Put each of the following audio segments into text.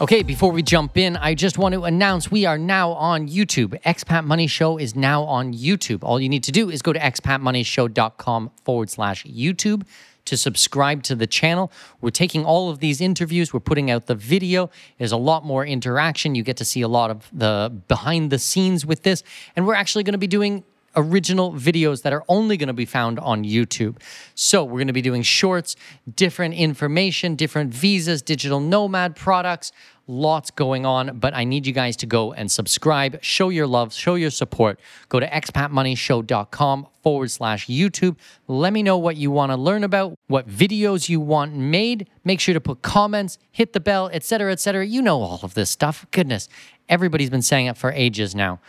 Okay, before we jump in, I just want to announce we are now on YouTube. Expat Money Show is now on YouTube. All you need to do is go to expatmoneyshow.com forward slash YouTube to subscribe to the channel. We're taking all of these interviews, we're putting out the video. There's a lot more interaction. You get to see a lot of the behind the scenes with this. And we're actually going to be doing original videos that are only going to be found on YouTube. So we're going to be doing shorts, different information, different visas, digital nomad products, lots going on. But I need you guys to go and subscribe, show your love, show your support. Go to expatmoneyshow.com forward slash YouTube. Let me know what you want to learn about, what videos you want made. Make sure to put comments, hit the bell, etc., etc. You know all of this stuff. Goodness, everybody's been saying it for ages now.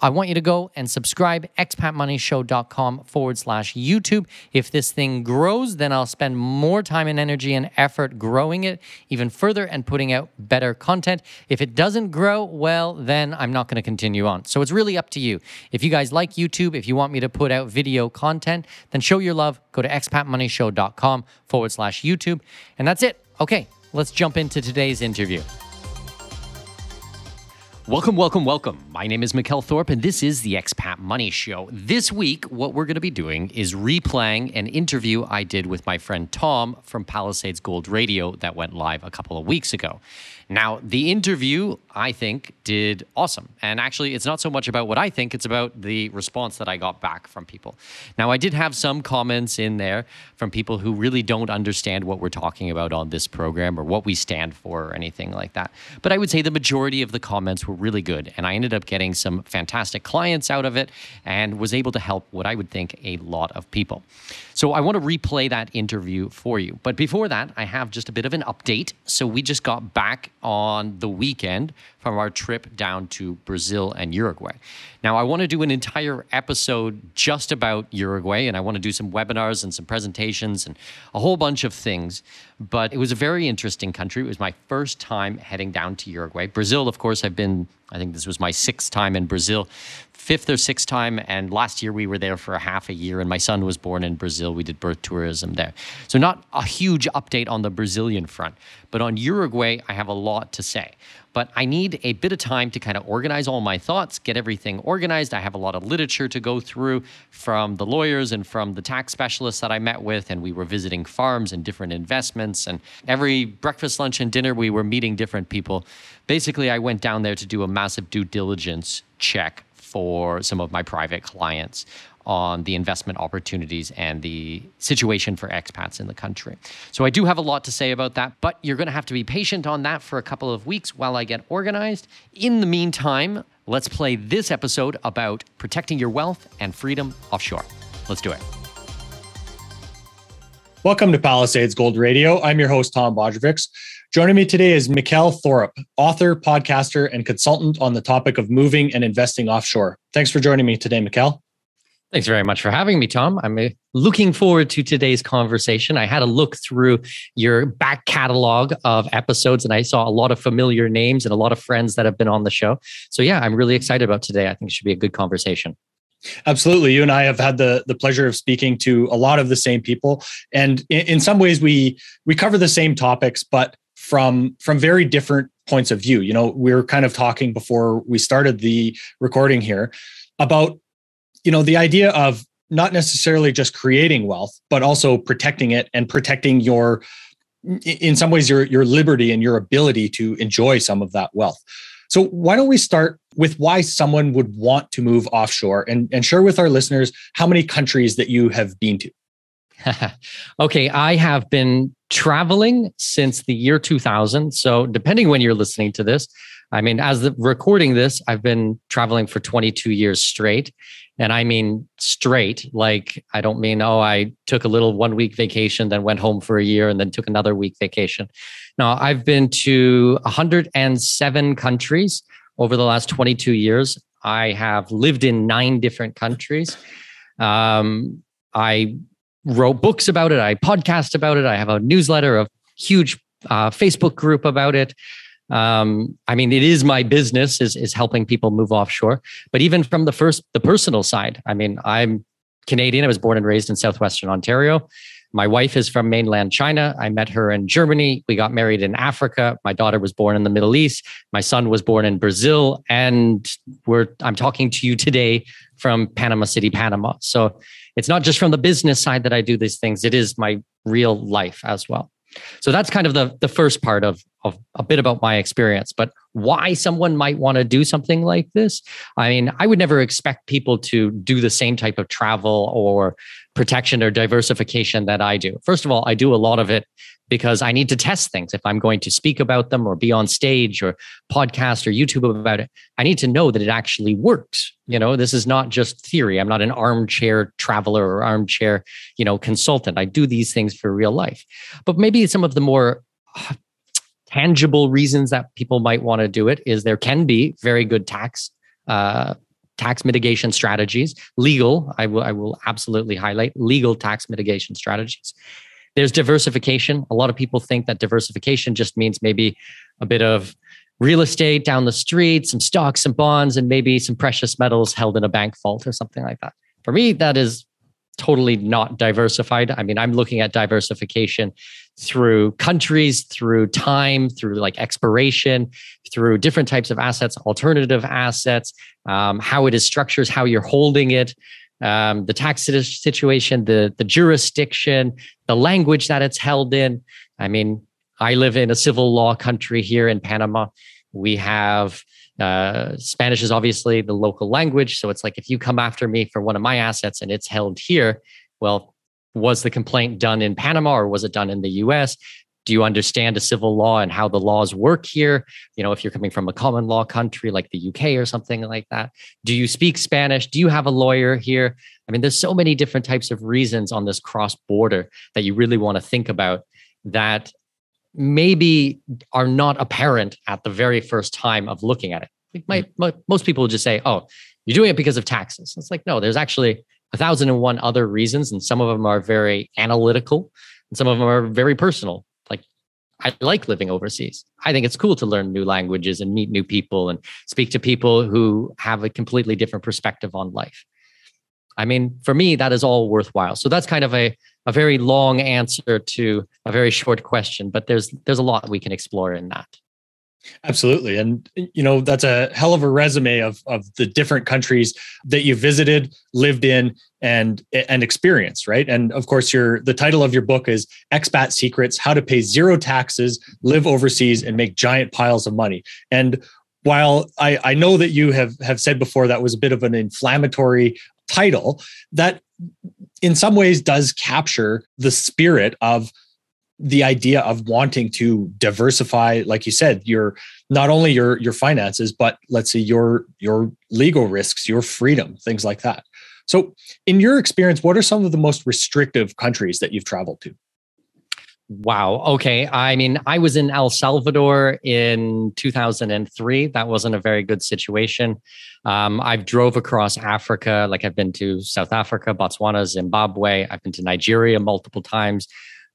I want you to go and subscribe, expatmoneyshow.com forward slash YouTube. If this thing grows, then I'll spend more time and energy and effort growing it even further and putting out better content. If it doesn't grow, well, then I'm not going to continue on. So it's really up to you. If you guys like YouTube, if you want me to put out video content, then show your love. Go to expatmoneyshow.com forward slash YouTube. And that's it. Okay, let's jump into today's interview. Welcome, welcome, welcome. My name is Mikkel Thorup, and this is the Expat Money Show. This week, what we're going to be doing is replaying an interview I did with my friend Tom from Palisades Gold Radio that went live a couple of weeks ago. Now, the interview, I think, did awesome. And actually, it's not so much about what I think, it's about the response that I got back from people. Now, I did have some comments in there from people who really don't understand what we're talking about on this program or what we stand for or anything like that. But I would say the majority of the comments were really good. And I ended up getting some fantastic clients out of it and was able to help what I would think a lot of people. So I want to replay that interview for you. But before that, I have just a bit of an update. So we just got back on the weekend from our trip down to Brazil and Uruguay. Now, I want to do an entire episode just about Uruguay, and I want to do some webinars and some presentations and a whole bunch of things. But it was a very interesting country. It was my first time heading down to Uruguay. Brazil, of course, I've been, I think this was my sixth time in Brazil fifth or sixth time. And last year we were there for a half a year, and my son was born in Brazil. We did birth tourism there. So, not a huge update on the Brazilian front, but on Uruguay, I have a lot to say. But I need a bit of time to kind of organize all my thoughts, get everything organized. I have a lot of literature to go through from the lawyers and from the tax specialists that I met with. And we were visiting farms and different investments. And every breakfast, lunch, and dinner, we were meeting different people. Basically, I went down there to do a massive due diligence check for some of my private clients on the investment opportunities and the situation for expats in the country. So I do have a lot to say about that, but you're going to have to be patient on that for a couple of weeks while I get organized. In the meantime, let's play this episode about protecting your wealth and freedom offshore. Let's do it. Welcome to Palisades Gold Radio. I'm your host, Tom Bodrovics. Joining me today is Mikkel Thorup, author, podcaster, and consultant on the topic of moving and investing offshore. Thanks for joining me today, Mikkel. Thanks very much for having me, Tom. I'm uh, looking forward to today's conversation. I had a look through your back catalog of episodes and I saw a lot of familiar names and a lot of friends that have been on the show. So, yeah, I'm really excited about today. I think it should be a good conversation. Absolutely. You and I have had the the pleasure of speaking to a lot of the same people and in, in some ways we we cover the same topics but from from very different points of view. You know, we were kind of talking before we started the recording here about, you know, the idea of not necessarily just creating wealth, but also protecting it and protecting your, in some ways, your your liberty and your ability to enjoy some of that wealth. So why don't we start with why someone would want to move offshore and, and share with our listeners how many countries that you have been to? okay, I have been traveling since the year 2000. So, depending when you're listening to this, I mean, as the recording this, I've been traveling for 22 years straight. And I mean straight, like I don't mean, oh, I took a little one week vacation, then went home for a year and then took another week vacation. No, I've been to 107 countries over the last 22 years. I have lived in nine different countries. Um, I wrote books about it. I podcast about it. I have a newsletter, a huge uh, Facebook group about it. Um, I mean, it is my business is is helping people move offshore. But even from the first the personal side, I mean, I'm Canadian. I was born and raised in southwestern Ontario. My wife is from mainland China. I met her in Germany. We got married in Africa. My daughter was born in the Middle East. My son was born in Brazil. And we're I'm talking to you today from Panama City, Panama. So it's not just from the business side that I do these things. It is my real life as well. So that's kind of the the first part of of a bit about my experience, but why someone might want to do something like this. I mean, I would never expect people to do the same type of travel or protection or diversification that I do. First of all, I do a lot of it because I need to test things. If I'm going to speak about them or be on stage or podcast or YouTube about it, I need to know that it actually works. You know, this is not just theory. I'm not an armchair traveler or armchair, you know, consultant. I do these things for real life. But maybe some of the more uh, tangible reasons that people might want to do it is there can be very good tax uh, tax mitigation strategies, legal. I will I will absolutely highlight legal tax mitigation strategies. There's diversification. A lot of people think that diversification just means maybe a bit of real estate down the street, some stocks and bonds, and maybe some precious metals held in a bank vault or something like that. For me, that is totally not diversified. I mean, I'm looking at diversification through countries, through time, through like expiration, through different types of assets, alternative assets, um, how it is structured, how you're holding it, um, the tax situation, the the jurisdiction, the language that it's held in. I mean, I live in a civil law country here in Panama. We have uh, Spanish is obviously the local language, so it's like if you come after me for one of my assets and it's held here, well, was the complaint done in Panama or was it done in the U.S.? Do you understand a civil law and how the laws work here? You know if you're coming from a common law country like the uk or something like that. Do you speak spanish? Do you have a lawyer here? I mean there's so many different types of reasons on this cross border that you really want to think about that maybe are not apparent at the very first time of looking at it. Like my, mm-hmm. most people just say oh you're doing it because of taxes. It's like no there's actually a thousand and one other reasons and some of them are very analytical and some of them are very personal I like living overseas. I think it's cool to learn new languages and meet new people and speak to people who have a completely different perspective on life. I mean, for me, that is all worthwhile. So that's kind of a, a very long answer to a very short question, but there's there's a lot we can explore in that. Absolutely. And you know, that's a hell of a resume of of the different countries that you visited, lived in and and experienced, right? And of course, your the title of your book is Expat Secrets: How to Pay Zero Taxes, Live Overseas and Make Giant Piles of Money. And while I, I know that you have have said before that was a bit of an inflammatory title, that in some ways does capture the spirit of the idea of wanting to diversify like you said your not only your your finances but let's say your your legal risks your freedom things like that. So in your experience what are some of the most restrictive countries that you've traveled to? Wow. Okay. I mean i was in el salvador in 2003 that wasn't a very good situation. Um, i've drove across africa. Like i've been to south africa botswana zimbabwe. I've been to nigeria multiple times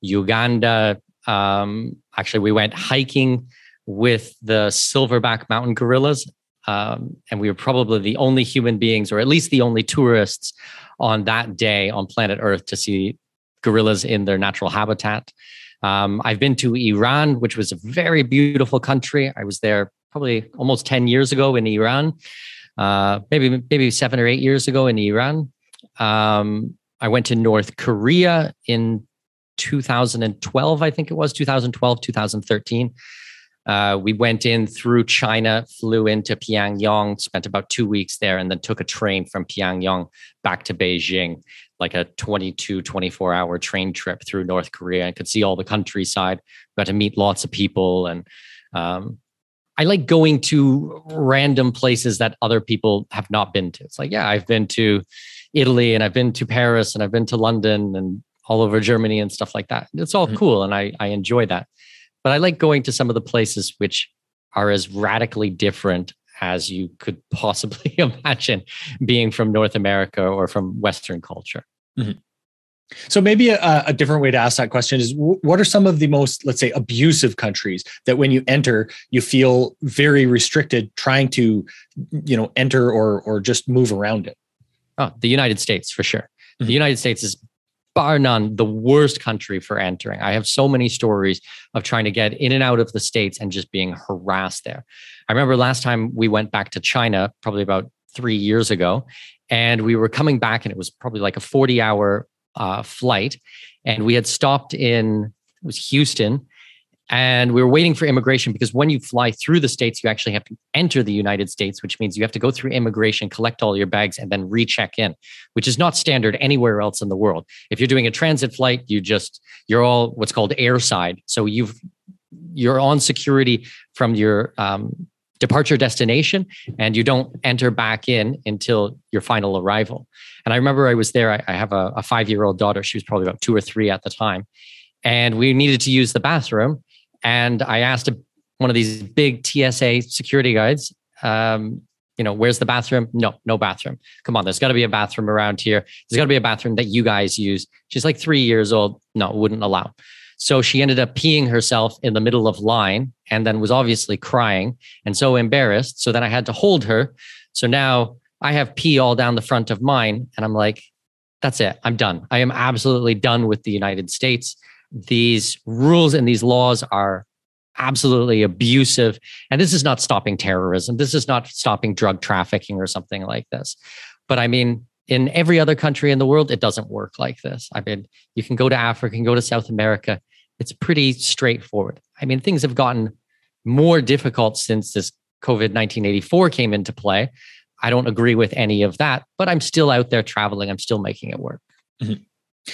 Uganda. Um, actually, we went hiking with the silverback mountain gorillas. Um, and we were probably the only human beings, or at least the only tourists on that day on planet Earth to see gorillas in their natural habitat. Um, I've been to Iran, which was a very beautiful country. I was there probably almost 10 years ago in Iran, uh, maybe maybe seven or eight years ago in Iran. Um, I went to North Korea in 2012, I think it was 2012, 2013. Uh, we went in through China, flew into Pyongyang, spent about two weeks there, and then took a train from Pyongyang back to Beijing, like a 22, 24 hour train trip through North Korea. I could see all the countryside, got to meet lots of people. And um, I like going to random places that other people have not been to. It's like, yeah, I've been to Italy and I've been to Paris and I've been to London and all over Germany and stuff like that. It's all mm-hmm. cool. And I, I enjoy that. But I like going to some of the places which are as radically different as you could possibly imagine being from North America or from Western culture. Mm-hmm. So maybe a, a, different way to ask that question is what are some of the most, let's say, abusive countries that when you enter, you feel very restricted trying to, you know, enter or or just move around it? Oh, the United States for sure. Mm-hmm. The United States is bar none, the worst country for entering. I have so many stories of trying to get in and out of the States and just being harassed there. I remember last time we went back to China, probably about three years ago, and we were coming back, and it was probably like a 40 hour uh, flight. And we had stopped in, it was Houston, and we were waiting for immigration because when you fly through the states you actually have to enter the united states which means you have to go through immigration collect all your bags and then recheck in which is not standard anywhere else in the world. If you're doing a transit flight you just you're all what's called airside. So you've you're on security from your um, departure destination and you don't enter back in until your final arrival. And i remember i was there i, I have a, a five year old daughter. She was probably about two or three at the time. And we needed to use the bathroom and I asked one of these big TSA security guards, um, you know, where's the bathroom? No, no bathroom. Come on, there's got to be a bathroom around here. There's got to be a bathroom that you guys use. She's like three years old. No, wouldn't allow. So she ended up peeing herself in the middle of line and then was obviously crying and so embarrassed. So then I had to hold her. So now I have pee all down the front of mine. And I'm like, that's it. I'm done. I am absolutely done with the United States these rules and these laws are absolutely abusive. And this is not stopping terrorism. This is not stopping drug trafficking or something like this. But I mean, in every other country in the world, it doesn't work like this. I mean, you can go to Africa, and go to South America. It's pretty straightforward. I mean, things have gotten more difficult since this COVID 1984 came into play. I don't agree with any of that, but I'm still out there traveling. I'm still making it work. Mm-hmm.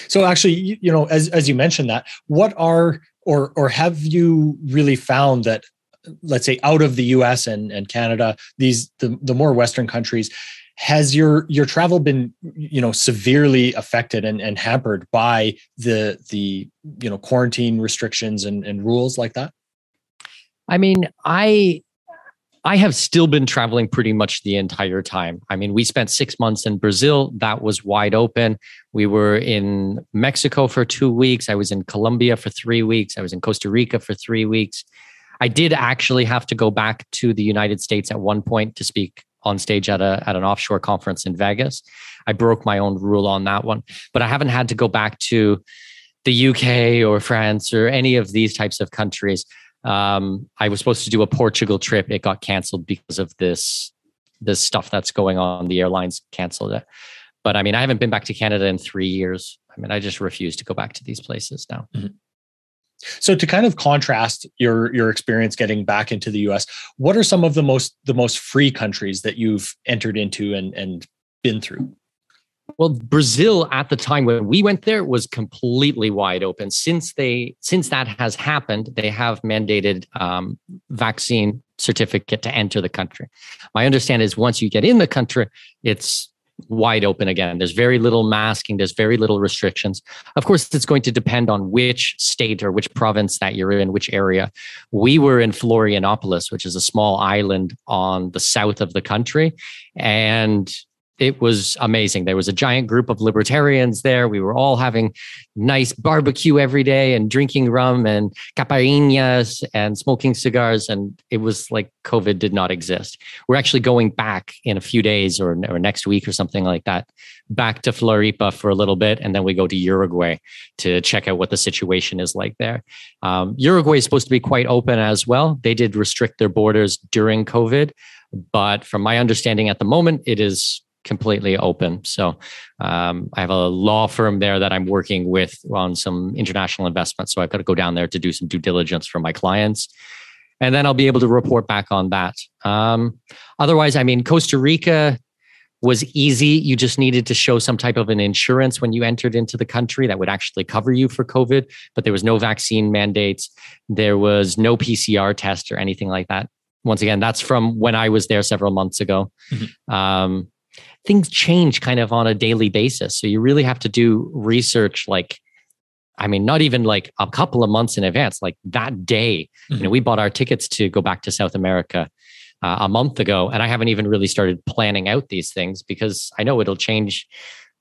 So actually, you, know, as as you mentioned that, what are or or have you really found that let's say out of the US and, and Canada, these the, the more Western countries, has your your travel been you know severely affected and, and hampered by the the you know quarantine restrictions and, and rules like that? I mean, I I have still been traveling pretty much the entire time. I mean, we spent six months in Brazil. That was wide open. We were in Mexico for two weeks. I was in Colombia for three weeks. I was in Costa Rica for three weeks. I did actually have to go back to the United States at one point to speak on stage at a at an offshore conference in Vegas. I broke my own rule on that one, but I haven't had to go back to the UK or France or any of these types of countries. Um, I was supposed to do a Portugal trip. It got canceled because of this this stuff that's going on. The airlines canceled it. But I mean, I haven't been back to Canada in three years. I mean, I just refuse to go back to these places now. Mm-hmm. So to kind of contrast your your experience getting back into the US, what are some of the most the most free countries that you've entered into and and been through? Well, Brazil at the time when we went there was completely wide open. Since they since that has happened, they have mandated um, vaccine certificate to enter the country. My understanding is once you get in the country, it's wide open again. There's very little masking. There's very little restrictions. Of course, it's going to depend on which state or which province that you're in, which area. We were in Florianopolis, which is a small island on the south of the country, and it was amazing. There was a giant group of libertarians there. We were all having nice barbecue every day and drinking rum and caipirinhas and smoking cigars. And it was like COVID did not exist. We're actually going back in a few days or, or next week or something like that, back to Floripa for a little bit. And then we go to Uruguay to check out what the situation is like there. Um, Uruguay is supposed to be quite open as well. They did restrict their borders during COVID. But from my understanding at the moment, it is completely open. So um, I have a law firm there that I'm working with on some international investments. So I've got to go down there to do some due diligence for my clients. And then I'll be able to report back on that. Um, otherwise, I mean, Costa Rica was easy. You just needed to show some type of an insurance when you entered into the country that would actually cover you for COVID, but there was no vaccine mandates. There was no PCR test or anything like that. Once again, that's from when I was there several months ago. Mm-hmm. Um, things change kind of on a daily basis. So you really have to do research like, I mean, not even like a couple of months in advance, like that day. Mm-hmm. You know, mm-hmm. we bought our tickets to go back to South America uh, a month ago, and I haven't even really started planning out these things because I know it'll change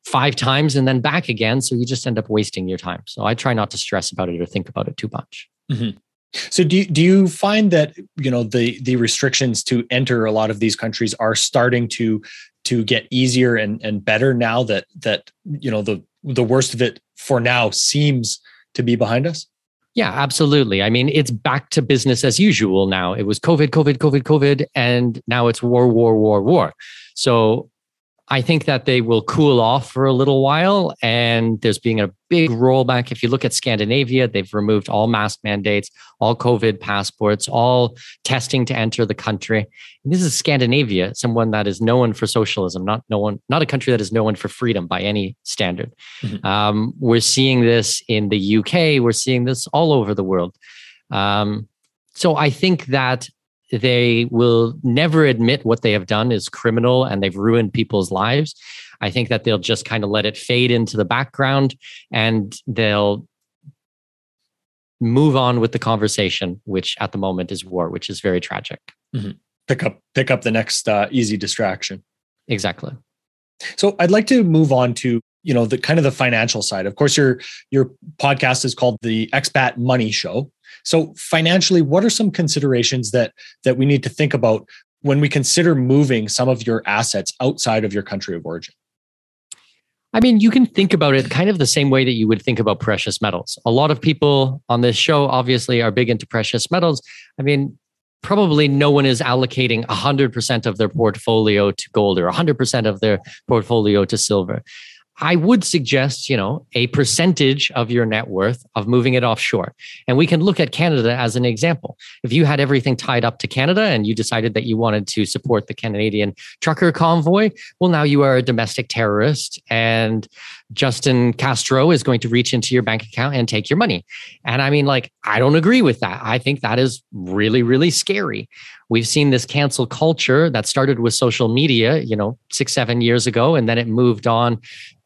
five times and then back again. So you just end up wasting your time. So I try not to stress about it or think about it too much. Mm-hmm. So do you, do you find that you know the the restrictions to enter a lot of these countries are starting to to get easier and and better now that that you know the the worst of it for now seems to be behind us? Yeah absolutely. I mean it's back to business as usual now. It was covid covid covid covid and now it's war war war war. So I think that they will cool off for a little while. And there's being a big rollback. If you look at Scandinavia, they've removed all mask mandates, all COVID passports, all testing to enter the country. And this is Scandinavia, someone that is known for socialism, not no one, not a country that is known for freedom by any standard. Mm-hmm. Um, we're seeing this in the UK. We're seeing this all over the world. Um, so I think that they will never admit what they have done is criminal and they've ruined people's lives. I think that they'll just kind of let it fade into the background and they'll move on with the conversation, which at the moment is war, which is very tragic. Mm-hmm. Pick up, pick up the next uh, easy distraction. Exactly. So I'd like to move on to you know the kind of the financial side. Of course, your your podcast is called the Expat Money Show, so financially, what are some considerations that that we need to think about when we consider moving some of your assets outside of your country of origin? I mean, you can think about it kind of the same way that you would think about precious metals. A lot of people on this show obviously are big into precious metals. I mean, probably no one is allocating 100% of their portfolio to gold or 100% of their portfolio to silver. I would suggest, you know, a percentage of your net worth of moving it offshore. And we can look at Canada as an example. If you had everything tied up to Canada and you decided that you wanted to support the Canadian trucker convoy, well, now you are a domestic terrorist and Justin Castro is going to reach into your bank account and take your money. And I mean, like, I don't agree with that. I think that is really, really scary. We've seen this cancel culture that started with social media, you know, six, seven years ago, and then it moved on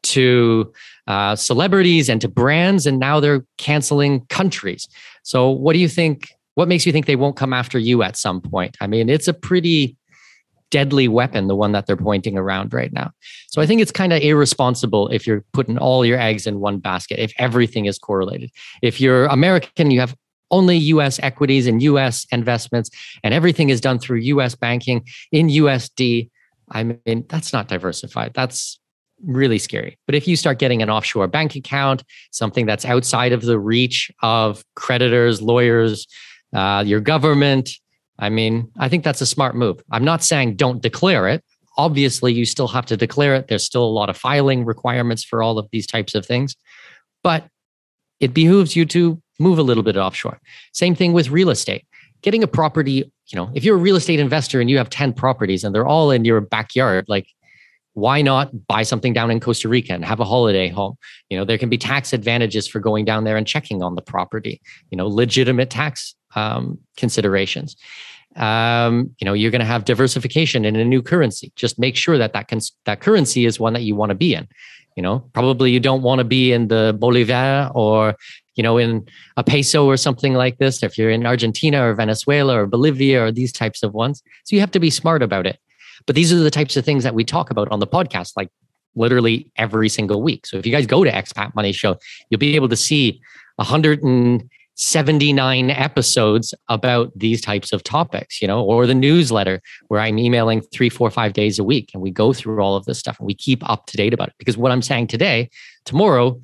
to uh, celebrities and to brands, and now they're canceling countries. So, what do you think? What makes you think they won't come after you at some point? I mean, it's a pretty deadly weapon, the one that they're pointing around right now. So I think it's kind of irresponsible if you're putting all your eggs in one basket, if everything is correlated. If you're American, you have only US equities and US investments, and everything is done through US banking in USD. I mean, that's not diversified. That's really scary. But if you start getting an offshore bank account, something that's outside of the reach of creditors, lawyers, uh, your government, I mean, I think that's a smart move. I'm not saying don't declare it. Obviously, you still have to declare it. There's still a lot of filing requirements for all of these types of things, but it behooves you to move a little bit offshore. Same thing with real estate. Getting a property, you know, if you're a real estate investor and you have 10 properties and they're all in your backyard, like why not buy something down in Costa Rica and have a holiday home? You know, there can be tax advantages for going down there and checking on the property, you know, legitimate tax um, considerations. Um, you know, you're going to have diversification in a new currency. Just make sure that that, cons- that currency is one that you want to be in. You know, probably you don't want to be in the Bolivar or, you know, in a peso or something like this. If you're in Argentina or Venezuela or Bolivia or these types of ones. So you have to be smart about it. But these are the types of things that we talk about on the podcast, like literally every single week. So if you guys go to Expat Money Show, you'll be able to see 179 episodes about these types of topics, you know, or the newsletter where I'm emailing three, four, five days a week and we go through all of this stuff and we keep up to date about it. Because what I'm saying today, tomorrow,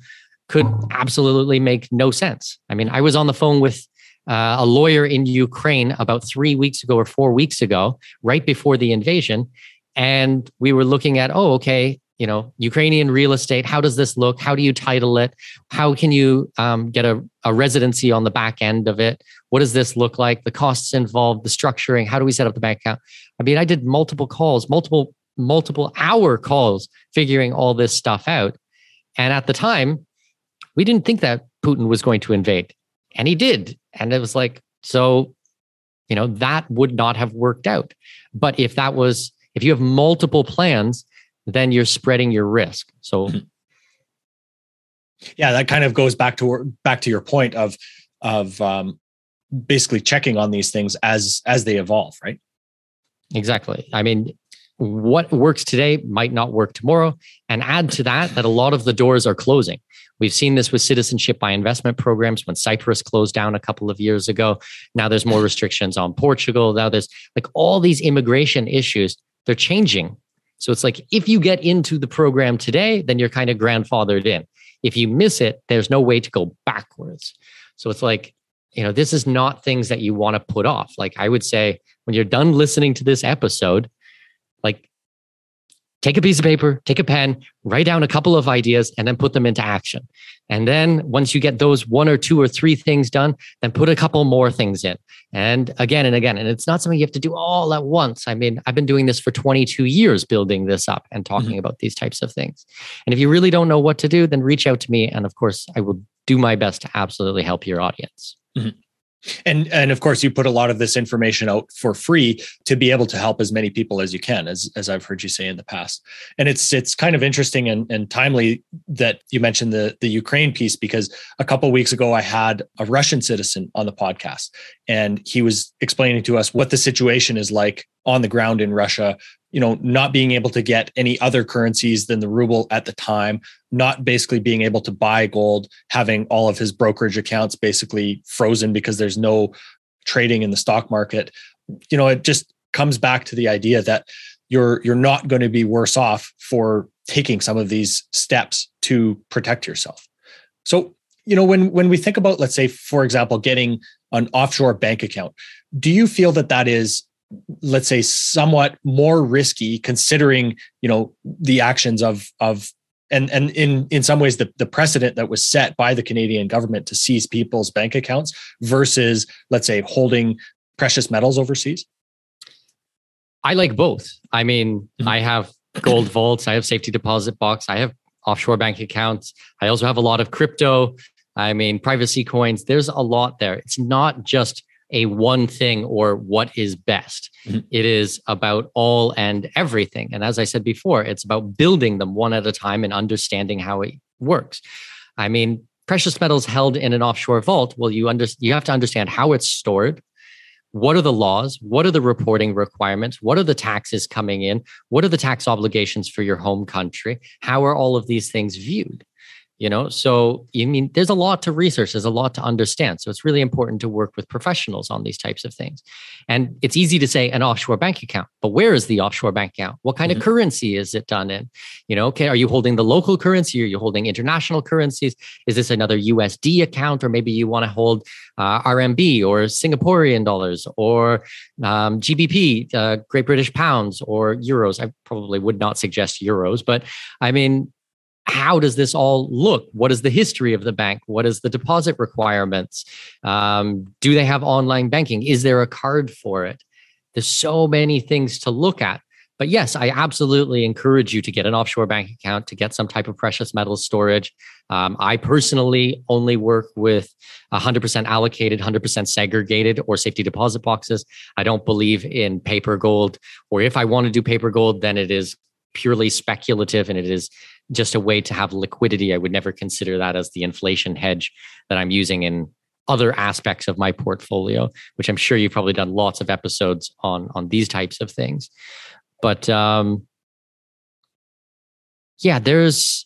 could absolutely make no sense. I mean, I was on the phone with uh, a lawyer in Ukraine about three weeks ago or four weeks ago, right before the invasion. And we were looking at, oh, okay, you know, Ukrainian real estate. How does this look? How do you title it? How can you um, get a, a residency on the back end of it? What does this look like? The costs involved, the structuring. How do we set up the bank account? I mean, I did multiple calls, multiple, multiple hour calls figuring all this stuff out. And at the time, we didn't think that Putin was going to invade, and he did. And it was like, so, you know, that would not have worked out. But if that was, if you have multiple plans, then you're spreading your risk. So, mm-hmm. yeah, that kind of goes back to back to your point of of um, basically checking on these things as as they evolve, right? Exactly. I mean, what works today might not work tomorrow. And add to that that a lot of the doors are closing. We've seen this with citizenship by investment programs when Cyprus closed down a couple of years ago. Now there's more restrictions on Portugal. Now there's like all these immigration issues, they're changing. So it's like if you get into the program today, then you're kind of grandfathered in. If you miss it, there's no way to go backwards. So it's like, you know, this is not things that you want to put off. Like I would say, when you're done listening to this episode, like take a piece of paper, take a pen, write down a couple of ideas, and then put them into action. And then once you get those one or two or three things done, then put a couple more things in. And again and again. And it's not something you have to do all at once. I mean, I've been doing this for 22 years, building this up and talking mm-hmm. about these types of things. And if you really don't know what to do, then reach out to me. And of course, I will do my best to absolutely help your audience. Mm-hmm and and of course you put a lot of this information out for free to be able to help as many people as you can as as i've heard you say in the past. And it's it's kind of interesting and, and timely that you mentioned the the ukraine piece because a couple weeks ago i had a russian citizen on the podcast and he was explaining to us what the situation is like on the ground in russia you know not being able to get any other currencies than the ruble at the time not basically being able to buy gold having all of his brokerage accounts basically frozen because there's no trading in the stock market. You know it just comes back to the idea that you're you're not going to be worse off for taking some of these steps to protect yourself. So you know when when we think about let's say for example getting an offshore bank account do you feel that that is let's say somewhat more risky considering you know the actions of of and and in in some ways the, the precedent that was set by the canadian government to seize people's bank accounts versus let's say holding precious metals overseas? I like both. I mean mm-hmm. i have gold vaults i have safety deposit box i have offshore bank accounts. I also have a lot of crypto. I mean privacy coins. There's a lot there. It's not just a one thing or what is best. Mm-hmm. It is about all and everything. And as I said before, it's about building them one at a time and understanding how it works. I mean, precious metals held in an offshore vault, well, you under, you have to understand how it's stored. What are the laws? What are the reporting requirements? What are the taxes coming in? What are the tax obligations for your home country? How are all of these things viewed? You know? So you mean there's a lot to research there's a lot to understand. So it's really important to work with professionals on these types of things. And it's easy to say an offshore bank account but where is the offshore bank account? What kind mm-hmm. of currency is it done in? You know okay are you holding the local currency? Are you holding international currencies? Is this another usd account or maybe you want to hold uh, rmb or singaporean dollars or um, gbp uh, great british pounds or euros? I probably would not suggest euros but i mean how does this all look? What is the history of the bank? What is the deposit requirements? Um, do they have online banking? Is there a card for it? There's so many things to look at. But yes, I absolutely encourage you to get an offshore bank account to get some type of precious metals storage. Um, I personally only work with 100% allocated, 100% segregated, or safety deposit boxes. I don't believe in paper gold, or if I want to do paper gold, then it is purely speculative and it is just a way to have liquidity. I would never consider that as the inflation hedge that I'm using in other aspects of my portfolio, which I'm sure you've probably done lots of episodes on on these types of things. But um, yeah, there's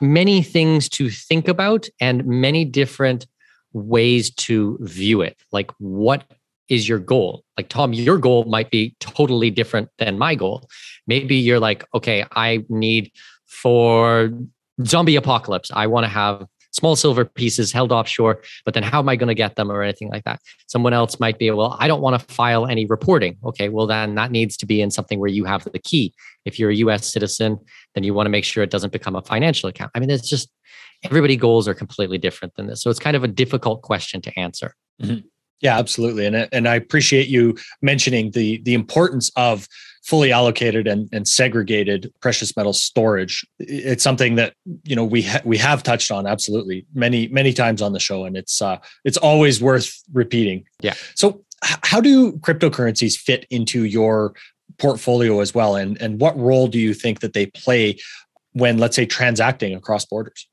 many things to think about and many different ways to view it. Like, what is your goal? Like, Tom, your goal might be totally different than my goal. Maybe you're like, okay, I need for zombie apocalypse, I want to have small silver pieces held offshore, but then how am I going to get them or anything like that? Someone else might be, well, I don't want to file any reporting. Okay, well, then that needs to be in something where you have the key. If you're a US citizen, then you want to make sure it doesn't become a financial account. I mean, it's just everybody goals are completely different than this. So it's kind of a difficult question to answer. Mm-hmm. Yeah, absolutely. And, and I appreciate you mentioning the the importance of fully allocated and, and segregated precious metal storage. It's something that you know we ha- we have touched on absolutely many many times on the show, and it's uh, it's always worth repeating. Yeah. So, h- how do cryptocurrencies fit into your portfolio as well, and and what role do you think that they play when, let's say, transacting across borders?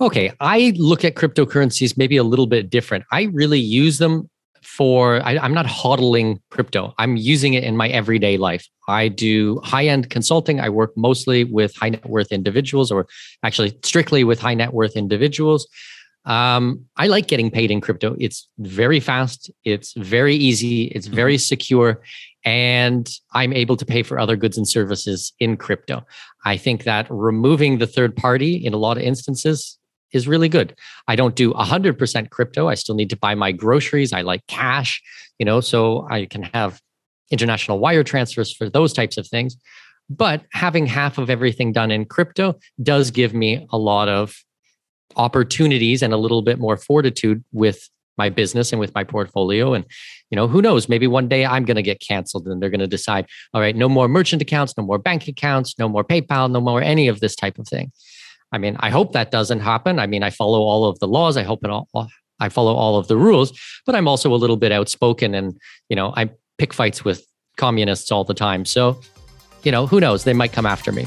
Okay, I look at cryptocurrencies maybe a little bit different. I really use them for I, am not hodling crypto. I'm using it in my everyday life. I do high end consulting. I work mostly with high net worth individuals, or actually strictly with high net worth individuals. Um, I like getting paid in crypto. It's very fast. It's very easy. It's mm-hmm. very secure, and I'm able to pay for other goods and services in crypto. I think that removing the third party in a lot of instances is really good. I don't do 100% crypto. I still need to buy my groceries. I like cash, you know, so I can have international wire transfers for those types of things. But having half of everything done in crypto does give me a lot of opportunities and a little bit more fortitude with my business and with my portfolio and you know who knows maybe one day i'm going to get canceled and they're going to decide all right no more merchant accounts no more bank accounts no more paypal no more any of this type of thing I mean, I hope that doesn't happen. I mean, I follow all of the laws. I hope it all, I follow all of the rules, but I'm also a little bit outspoken and, you know, I pick fights with communists all the time. So, you know, who knows? They might come after me.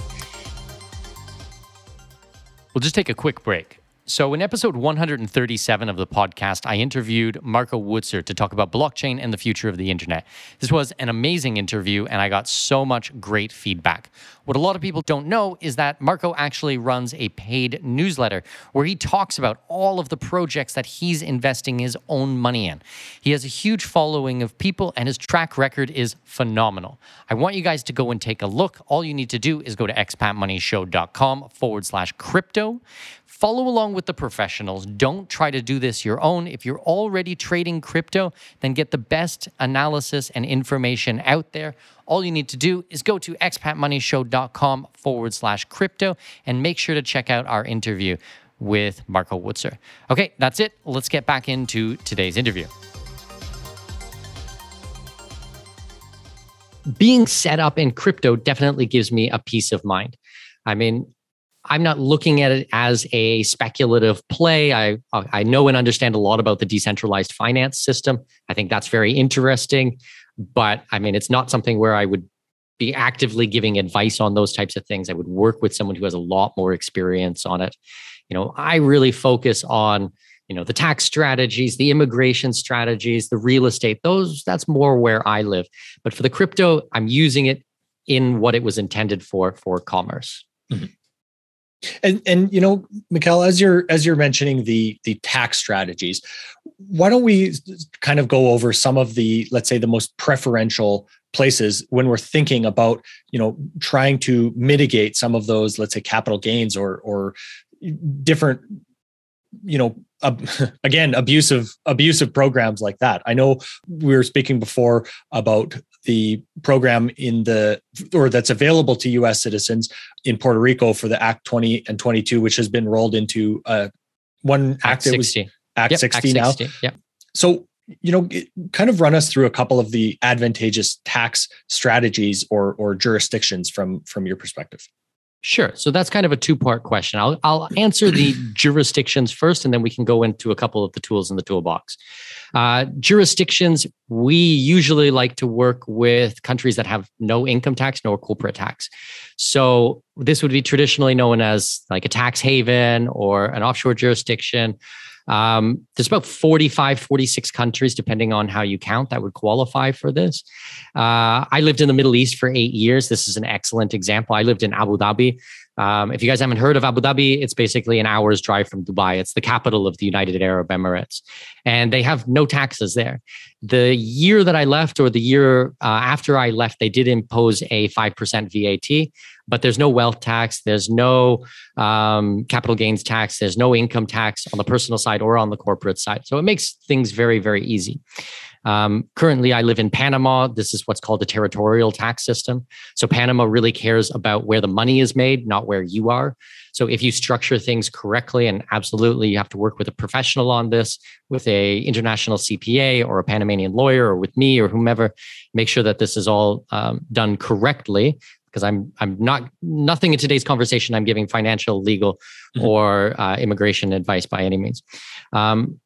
We'll just take a quick break. So, in episode 137 of the podcast, I interviewed Marco Wutzer to talk about blockchain and the future of the internet. This was an amazing interview, and I got so much great feedback. What a lot of people don't know is that Marco actually runs a paid newsletter where he talks about all of the projects that he's investing his own money in. He has a huge following of people, and his track record is phenomenal. I want you guys to go and take a look. All you need to do is go to expatmoneyshow.com forward slash crypto. Follow along with the professionals. Don't try to do this your own. If you're already trading crypto, then get the best analysis and information out there. All you need to do is go to expatmoneyshow.com forward slash crypto and make sure to check out our interview with Marco Wutzer. Okay, that's it. Let's get back into today's interview. Being set up in crypto definitely gives me a peace of mind. I mean, I'm not looking at it as a speculative play. I I know and understand a lot about the decentralized finance system. I think that's very interesting, but I mean, it's not something where I would be actively giving advice on those types of things. I would work with someone who has a lot more experience on it. You know, I really focus on you know the tax strategies the immigration strategies the real estate those that's more where i live but for the crypto i'm using it in what it was intended for for commerce mm-hmm. And and you know, Mikkel, as you're as you're mentioning the the tax strategies, why don't we kind of go over some of the let's say the most preferential places when we're thinking about you know trying to mitigate some of those let's say capital gains or or different you know again abusive abusive programs like that. I know we were speaking before about the program in the or that's available to us citizens in puerto rico for the act 20 and 22 which has been rolled into uh, one act, act 60 act yep, 60 act now. 60, yep. so you know kind of run us through a couple of the advantageous tax strategies or or jurisdictions from from your perspective Sure. So that's kind of a two part question. I'll, I'll answer the jurisdictions first, and then we can go into a couple of the tools in the toolbox. Uh, jurisdictions, we usually like to work with countries that have no income tax, no corporate tax. So this would be traditionally known as like a tax haven or an offshore jurisdiction. Um, there's about 45, 46 countries, depending on how you count, that would qualify for this. Uh, I lived in the Middle East for eight years. This is an excellent example. I lived in Abu Dhabi. Um, if you guys haven't heard of Abu Dhabi, it's basically an hour's drive from Dubai. It's the capital of the United Arab Emirates, and they have no taxes there. The year that I left, or the year uh, after I left, they did impose a 5% VAT, but there's no wealth tax, there's no um, capital gains tax, there's no income tax on the personal side or on the corporate side. So it makes things very, very easy. Um, currently, I live in Panama. This is what's called a territorial tax system. So Panama really cares about where the money is made, not where you are. So if you structure things correctly, and absolutely you have to work with a professional on this, with a international CPA or a Panamanian lawyer, or with me or whomever, make sure that this is all um, done correctly because I'm I'm not nothing in today's conversation. I'm giving financial, legal, mm-hmm. or uh, immigration advice by any means. Um,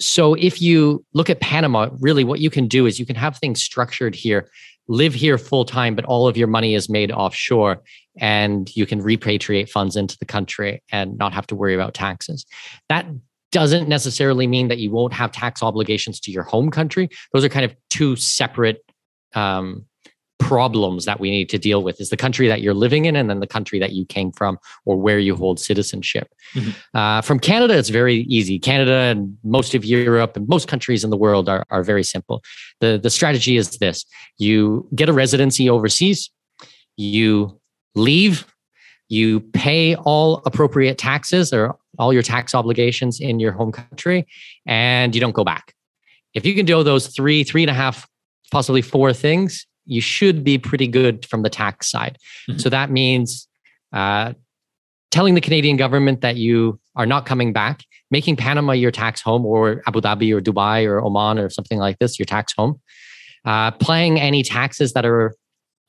so if you look at Panama, really what you can do is you can have things structured here, live here full time, but all of your money is made offshore, and you can repatriate funds into the country and not have to worry about taxes. That doesn't necessarily mean that you won't have tax obligations to your home country. Those are kind of two separate um, problems that we need to deal with is the country that you're living in and then the country that you came from or where you hold citizenship. Mm-hmm. Uh, from Canada, it's very easy. Canada and most of Europe and most countries in the world are, are very simple. The, the strategy is this you get a residency overseas, you leave, you pay all appropriate taxes or all your tax obligations in your home country, and you don't go back. If you can do those three, three and a half, possibly four things, you should be pretty good from the tax side. Mm-hmm. So that means uh, telling the Canadian government that you are not coming back, making Panama your tax home, or Abu Dhabi or Dubai or Oman or something like this your tax home, uh, paying any taxes that are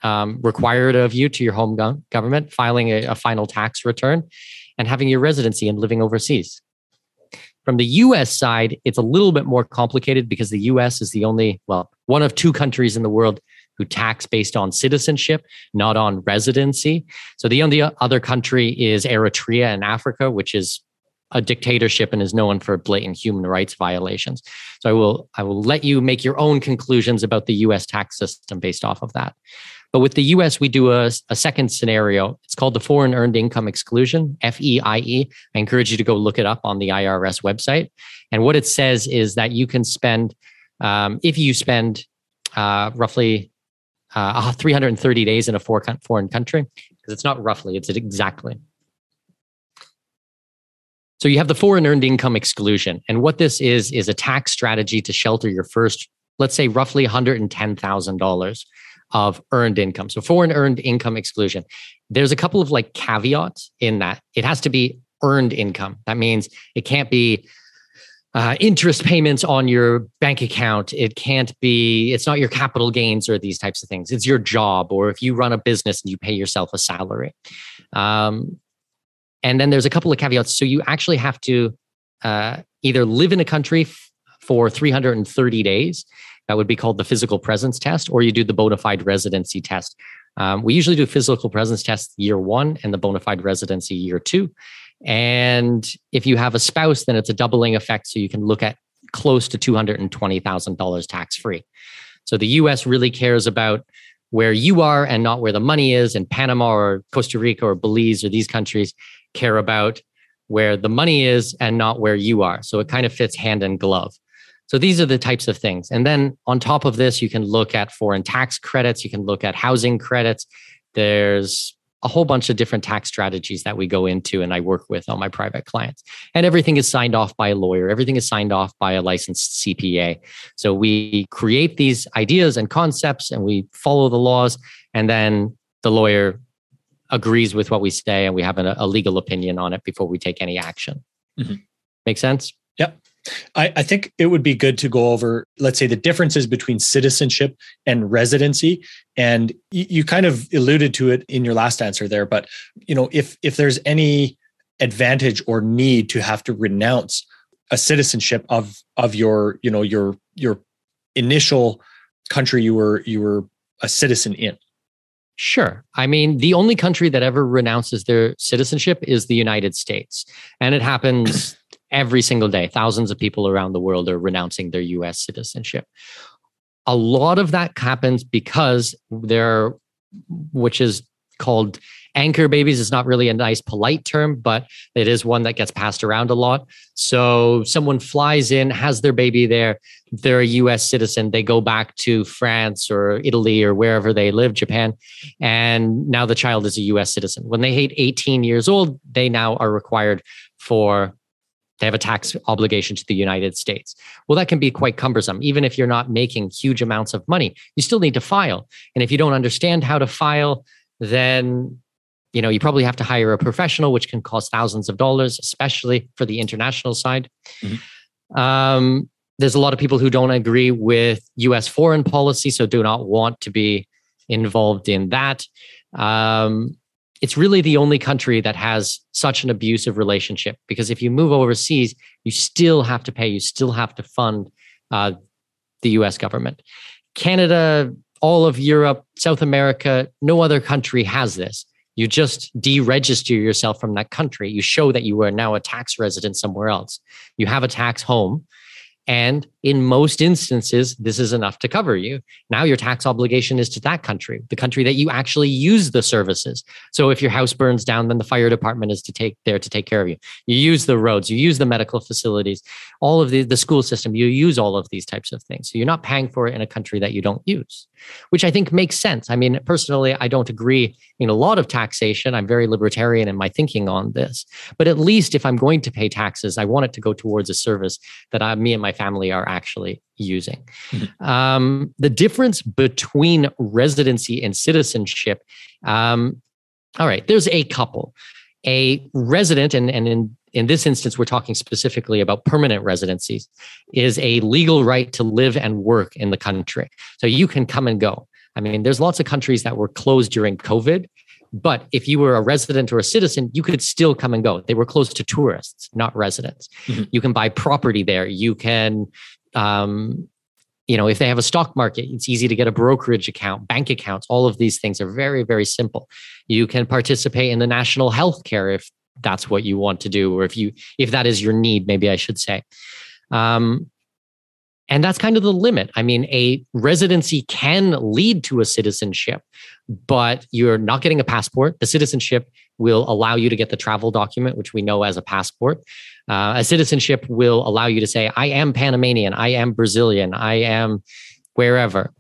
um, required of you to your home go- government, filing a, a final tax return, and having your residency and living overseas. From the US side, it's a little bit more complicated because the US is the only, well, one of two countries in the world who tax based on citizenship, not on residency. So the only other country is Eritrea in Africa, which is a dictatorship and is known for blatant human rights violations. So I will I will let you make your own conclusions about the US tax system based off of that. But with the US, we do a, a second scenario. It's called the Foreign Earned Income Exclusion, FEIE. I encourage you to go look it up on the IRS website. And what it says is that you can spend, um, if you spend uh, roughly uh, 330 days in a foreign country because it's not roughly, it's exactly. So you have the foreign earned income exclusion. And what this is, is a tax strategy to shelter your first, let's say, roughly $110,000 of earned income. So foreign earned income exclusion. There's a couple of like caveats in that. It has to be earned income. That means it can't be uh, interest payments on your bank account. It can't be, it's not your capital gains or these types of things. It's your job, or if you run a business and you pay yourself a salary. Um, and then there's a couple of caveats. So you actually have to uh, either live in a country f- for 330 days. That would be called the physical presence test, or you do the bona fide residency test. Um, we usually do physical presence test year one and the bona fide residency year two. And if you have a spouse, then it's a doubling effect. So you can look at close to $220,000 tax free. So the US really cares about where you are and not where the money is. And Panama or Costa Rica or Belize or these countries care about where the money is and not where you are. So it kind of fits hand in glove. So these are the types of things. And then on top of this, you can look at foreign tax credits, you can look at housing credits. There's a whole bunch of different tax strategies that we go into and I work with on my private clients. And everything is signed off by a lawyer, everything is signed off by a licensed CPA. So we create these ideas and concepts and we follow the laws, and then the lawyer agrees with what we say and we have a, a legal opinion on it before we take any action. Mm-hmm. Make sense? Yep. I, I, think it would be good to go over, let's say, the differences between citizenship and residency. And you, you kind of alluded to it in your last answer there, but you know, if if there's any advantage or need to have to renounce a citizenship of of your, you know, your your initial country you were you were a citizen in. Sure. I mean, the only country that ever renounces their citizenship is the United States. And it happens every single day. Thousands of people around the world are renouncing their US citizenship. A lot of that happens because they're, which is called anchor babies is not really a nice polite term but it is one that gets passed around a lot so someone flies in has their baby there they're a US citizen they go back to France or Italy or wherever they live Japan and now the child is a US citizen when they hit 18 years old they now are required for they have a tax obligation to the United States. Well, that can be quite cumbersome. Even if you're not making huge amounts of money, you still need to file. And if you don't understand how to file, then you know you probably have to hire a professional which can cost thousands of dollars especially for the international side mm-hmm. um, there's a lot of people who don't agree with us foreign policy so do not want to be involved in that um, it's really the only country that has such an abusive relationship because if you move overseas you still have to pay you still have to fund uh, the us government canada all of europe south america no other country has this you just deregister yourself from that country. You show that you are now a tax resident somewhere else. You have a tax home. And in most instances, this is enough to cover you. Now your tax obligation is to that country, the country that you actually use the services. So if your house burns down, then the fire department is to take there to take care of you. You use the roads, you use the medical facilities, all of the, the school system, you use all of these types of things. So you're not paying for it in a country that you don't use, which I think makes sense. I mean, personally, I don't agree in a lot of taxation. I'm very libertarian in my thinking on this. But at least if I'm going to pay taxes, I want it to go towards a service that I, me and my family are actually using. Mm-hmm. Um, the difference between residency and citizenship, um, all right, there's a couple. A resident, and, and in, in this instance, we're talking specifically about permanent residencies, is a legal right to live and work in the country. So you can come and go. I mean, there's lots of countries that were closed during COVID but if you were a resident or a citizen, you could still come and go. They were closed to tourists, not residents. Mm-hmm. You can buy property there. You can, um, you know, if they have a stock market, it's easy to get a brokerage account, bank accounts. All of these things are very, very simple. You can participate in the national health care if that's what you want to do, or if you if that is your need, maybe I should say. Um, and that's kind of the limit. I mean, a residency can lead to a citizenship, but you're not getting a passport. The citizenship will allow you to get the travel document, which we know as a passport. Uh, a citizenship will allow you to say, I am Panamanian, I am Brazilian, I am wherever.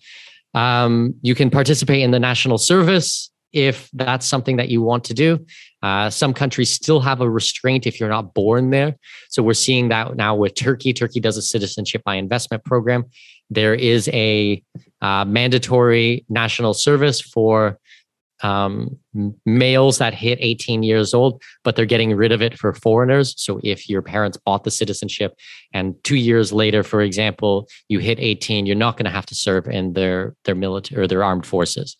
Um, you can participate in the national service if that's something that you want to do. Uh, some countries still have a restraint if you're not born there. So we're seeing that now with Turkey. Turkey does a citizenship by investment program. There is a uh, mandatory national service for um, males that hit 18 years old, but they're getting rid of it for foreigners. So if your parents bought the citizenship and two years later, for example, you hit 18, you're not going to have to serve in their their military or their armed forces.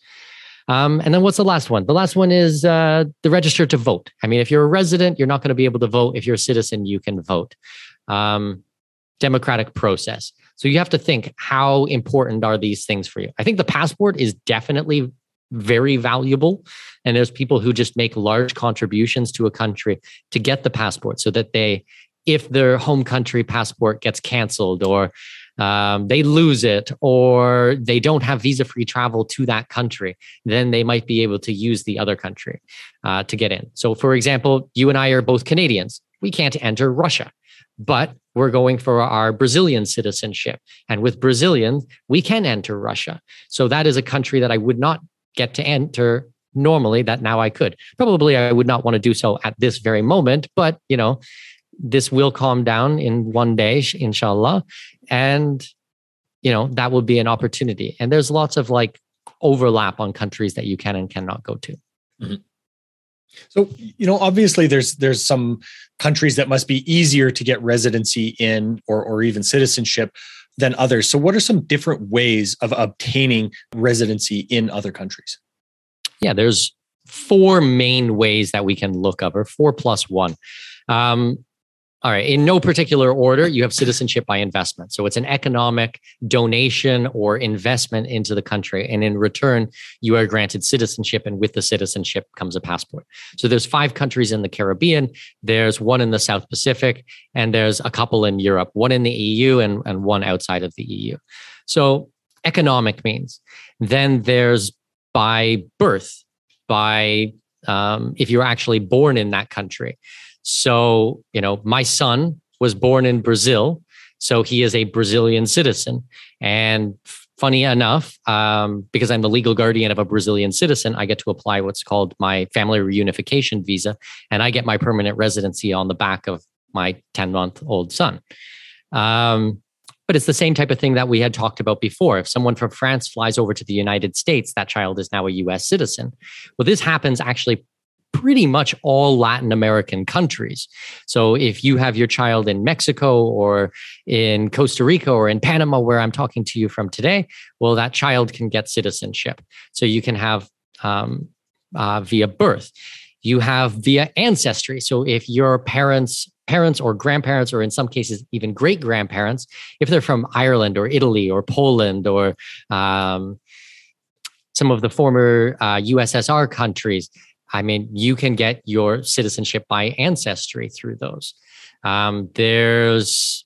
Um, and then what's the last one? The last one is uh, the register to vote. I mean, if you're a resident, you're not going to be able to vote. If you're a citizen, you can vote. Um, democratic process. So you have to think how important are these things for you? I think the passport is definitely very valuable. And there's people who just make large contributions to a country to get the passport so that they, if their home country passport gets canceled or um, they lose it or they don't have visa free travel to that country, then they might be able to use the other country uh, to get in. So, for example, you and I are both Canadians. We can't enter Russia, but we're going for our Brazilian citizenship. And with Brazilians, we can enter Russia. So, that is a country that I would not get to enter normally that now I could. Probably I would not want to do so at this very moment, but you know, this will calm down in one day, inshallah. And, you know, that would be an opportunity. And there's lots of like overlap on countries that you can and cannot go to. Mm-hmm. So, you know, obviously there's there's some countries that must be easier to get residency in or or even citizenship than others. So what are some different ways of obtaining residency in other countries? Yeah, there's four main ways that we can look up, or four plus one. Um, All right. In no particular order, you have citizenship by investment. So it's an economic donation or investment into the country. And in return, you are granted citizenship. And with the citizenship comes a passport. So there's five countries in the Caribbean. There's one in the South Pacific, and there's a couple in Europe, one in the EU and, and one outside of the EU. So economic means. Then there's by birth, by um, if you're actually born in that country. So, you know, my son was born in Brazil. So he is a Brazilian citizen. And funny enough, um, because I'm the legal guardian of a Brazilian citizen, I get to apply what's called my family reunification visa. And I get my permanent residency on the back of my 10 month old son. Um, but it's the same type of thing that we had talked about before. If someone from France flies over to the United States, that child is now a US citizen. Well, this happens actually pretty much all Latin American countries. So if you have your child in Mexico or in Costa Rica or in Panama, where I'm talking to you from today, well, that child can get citizenship. So you can have um, uh, via birth. You have via ancestry. So if your parents parents or grandparents, or in some cases, even great grandparents, if they're from Ireland or Italy or Poland or um, some of the former uh, USSR countries, I mean, you can get your citizenship by ancestry through those. Um, there's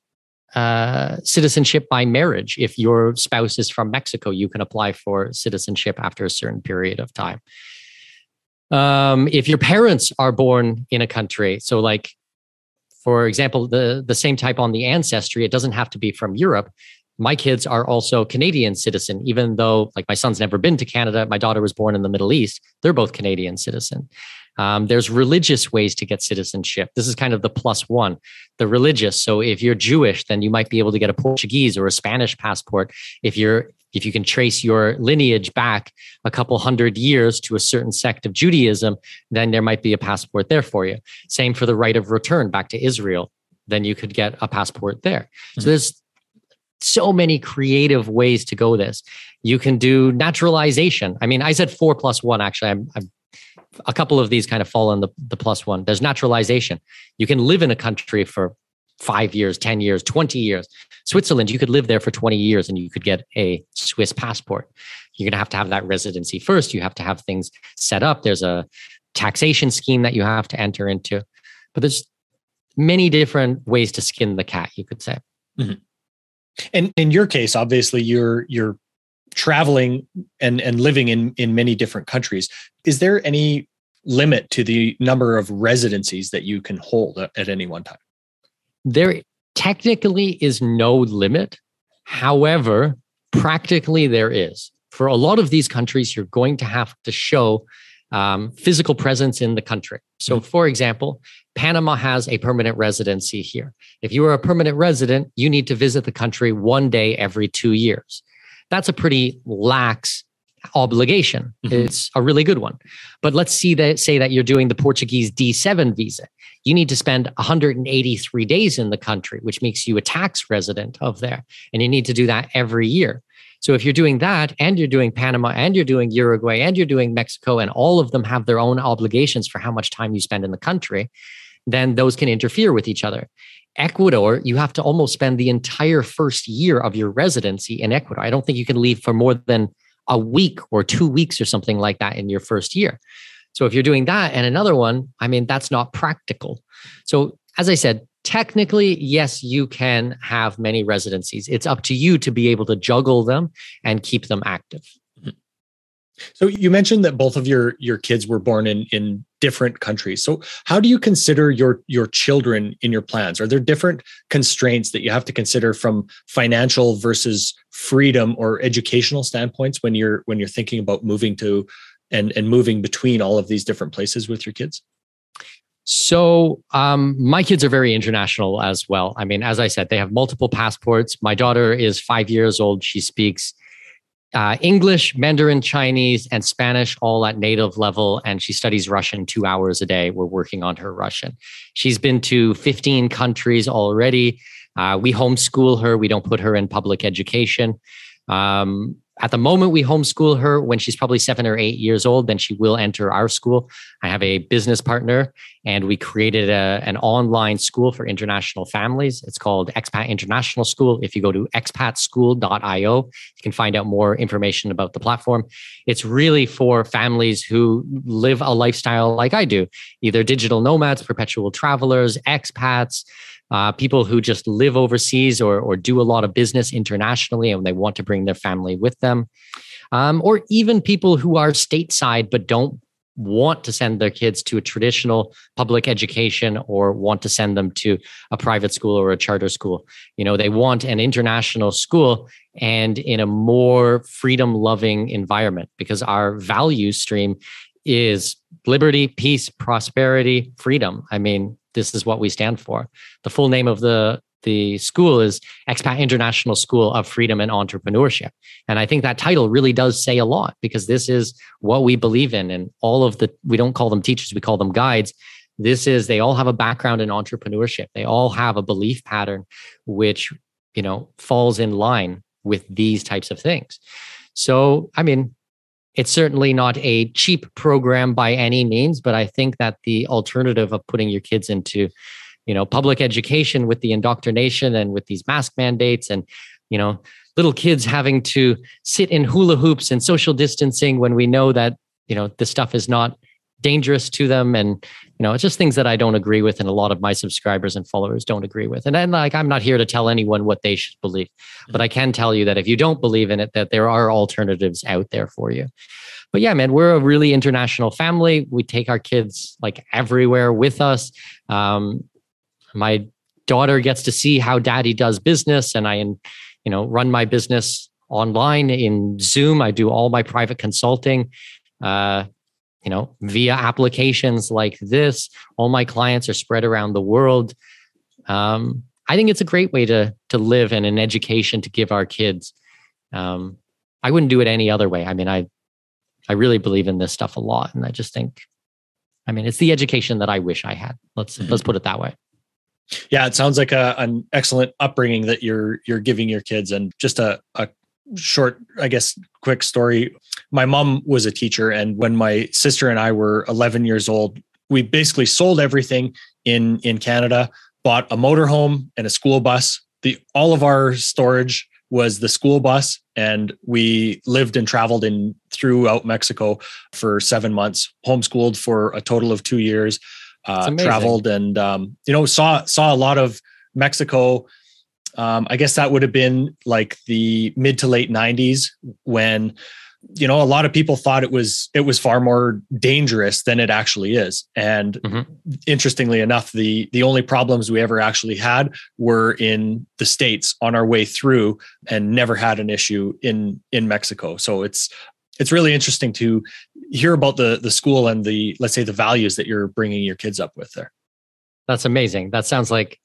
uh, citizenship by marriage. If your spouse is from Mexico, you can apply for citizenship after a certain period of time. Um, if your parents are born in a country, so like, for example, the, the same type on the ancestry, it doesn't have to be from Europe my kids are also Canadian citizen, even though like my son's never been to Canada. My daughter was born in the Middle East. They're both Canadian citizen. Um, there's religious ways to get citizenship. This is kind of the plus one, the religious. So if you're Jewish, then you might be able to get a Portuguese or a Spanish passport. If you're if you can trace your lineage back a couple hundred years to a certain sect of Judaism, then there might be a passport there for you. Same for the right of return back to Israel. Then you could get a passport there. Mm-hmm. So there's so many creative ways to go this. You can do naturalization. I mean, I said four plus one. Actually, I'm, I'm a couple of these kind of fall in the, the plus one. There's naturalization. You can live in a country for five years, 10 years, 20 years. Switzerland, you could live there for 20 years and you could get a Swiss passport. You're going to have to have that residency first. You have to have things set up. There's a taxation scheme that you have to enter into. But there's many different ways to skin the cat, you could say. Mm-hmm. And in your case, obviously you're you're traveling and and living in in many different countries. Is there any limit to the number of residencies that you can hold at any one time? There technically is no limit. However, practically there is. For a lot of these countries, you're going to have to show um, physical presence in the country. So, mm-hmm. for example, Panama has a permanent residency here. If you are a permanent resident, you need to visit the country one day every two years. That's a pretty lax obligation. Mm-hmm. It's a really good one. But let's see that say that you're doing the Portuguese D7 visa. You need to spend 183 days in the country, which makes you a tax resident of there. And you need to do that every year. So if you're doing that and you're doing Panama and you're doing Uruguay and you're doing Mexico and all of them have their own obligations for how much time you spend in the country, then those can interfere with each other. Ecuador, you have to almost spend the entire first year of your residency in Ecuador. I don't think you can leave for more than a week or two weeks or something like that in your first year. So if you're doing that and another one, I mean, that's not practical. So as I said, technically, yes, you can have many residencies. It's up to you to be able to juggle them and keep them active. So you mentioned that both of your your kids were born in in different countries. So how do you consider your your children in your plans? Are there different constraints that you have to consider from financial versus freedom or educational standpoints when you're when you're thinking about moving to and and moving between all of these different places with your kids? So, um, my kids are very international as well. I mean, as I said, they have multiple passports. My daughter is five years old. She speaks uh, English, Mandarin, Chinese, and Spanish all at native level. And she studies Russian two hours a day. We're working on her Russian. She's been to 15 countries already. Uh, we homeschool her, we don't put her in public education. Um, at the moment we homeschool her. When she's probably seven or eight years old then she will enter our school. I have a business partner and we created a, an online school for international families. It's called expat international school. If you go to expatschool.io you can find out more information about the platform. It's really for families who live a lifestyle like i do either digital nomads perpetual travelers expats uh, people who just live overseas or, or do a lot of business internationally and they want to bring their family with them. Um, or even people who are stateside but don't want to send their kids to a traditional public education or want to send them to a private school or a charter school. You know, they want an international school and in a more freedom loving environment because our value stream is liberty, peace, prosperity, freedom. I mean, this is what we stand for. The full name of the the school is Expat International School of Freedom and Entrepreneurship. And I think that title really does say a lot because this is what we believe in. And all of the, we don't call them teachers, we call them guides. This is, they all have a background in entrepreneurship. They all have a belief pattern, which, you know, falls in line with these types of things. So, I mean, it's certainly not a cheap program by any means, but I think that the alternative of putting your kids into, you know, public education with the indoctrination and with these mask mandates and, you know, little kids having to sit in hula hoops and social distancing when we know that, you know, this stuff is not dangerous to them. And you know it's just things that i don't agree with and a lot of my subscribers and followers don't agree with. And then like i'm not here to tell anyone what they should believe but i can tell you that if you don't believe in it that there are alternatives out there for you. But yeah man we're a really international family. We take our kids like everywhere with us. Um, my daughter gets to see how daddy does business and i you know run my business online in zoom. I do all my private consulting. Uh, you know, via applications like this. All my clients are spread around the world. Um, I think it's a great way to to live and an education to give our kids. Um, I wouldn't do it any other way. I mean, I I really believe in this stuff a lot, and I just think, I mean, it's the education that I wish I had. Let's mm-hmm. let's put it that way. Yeah, it sounds like a, an excellent upbringing that you're you're giving your kids, and just a, a short, I guess, quick story. My mom was a teacher, and when my sister and I were 11 years old, we basically sold everything in in Canada, bought a motorhome and a school bus. The all of our storage was the school bus, and we lived and traveled in throughout Mexico for seven months. Homeschooled for a total of two years. Uh, traveled and um, you know saw saw a lot of Mexico um, I guess that would have been like the mid to late 90s when you know a lot of people thought it was it was far more dangerous than it actually is. And mm-hmm. interestingly enough the the only problems we ever actually had were in the states on our way through and never had an issue in in Mexico. So it's it's really interesting to hear about the the school and the let's say the values that you're bringing your kids up with there. That's amazing. That sounds like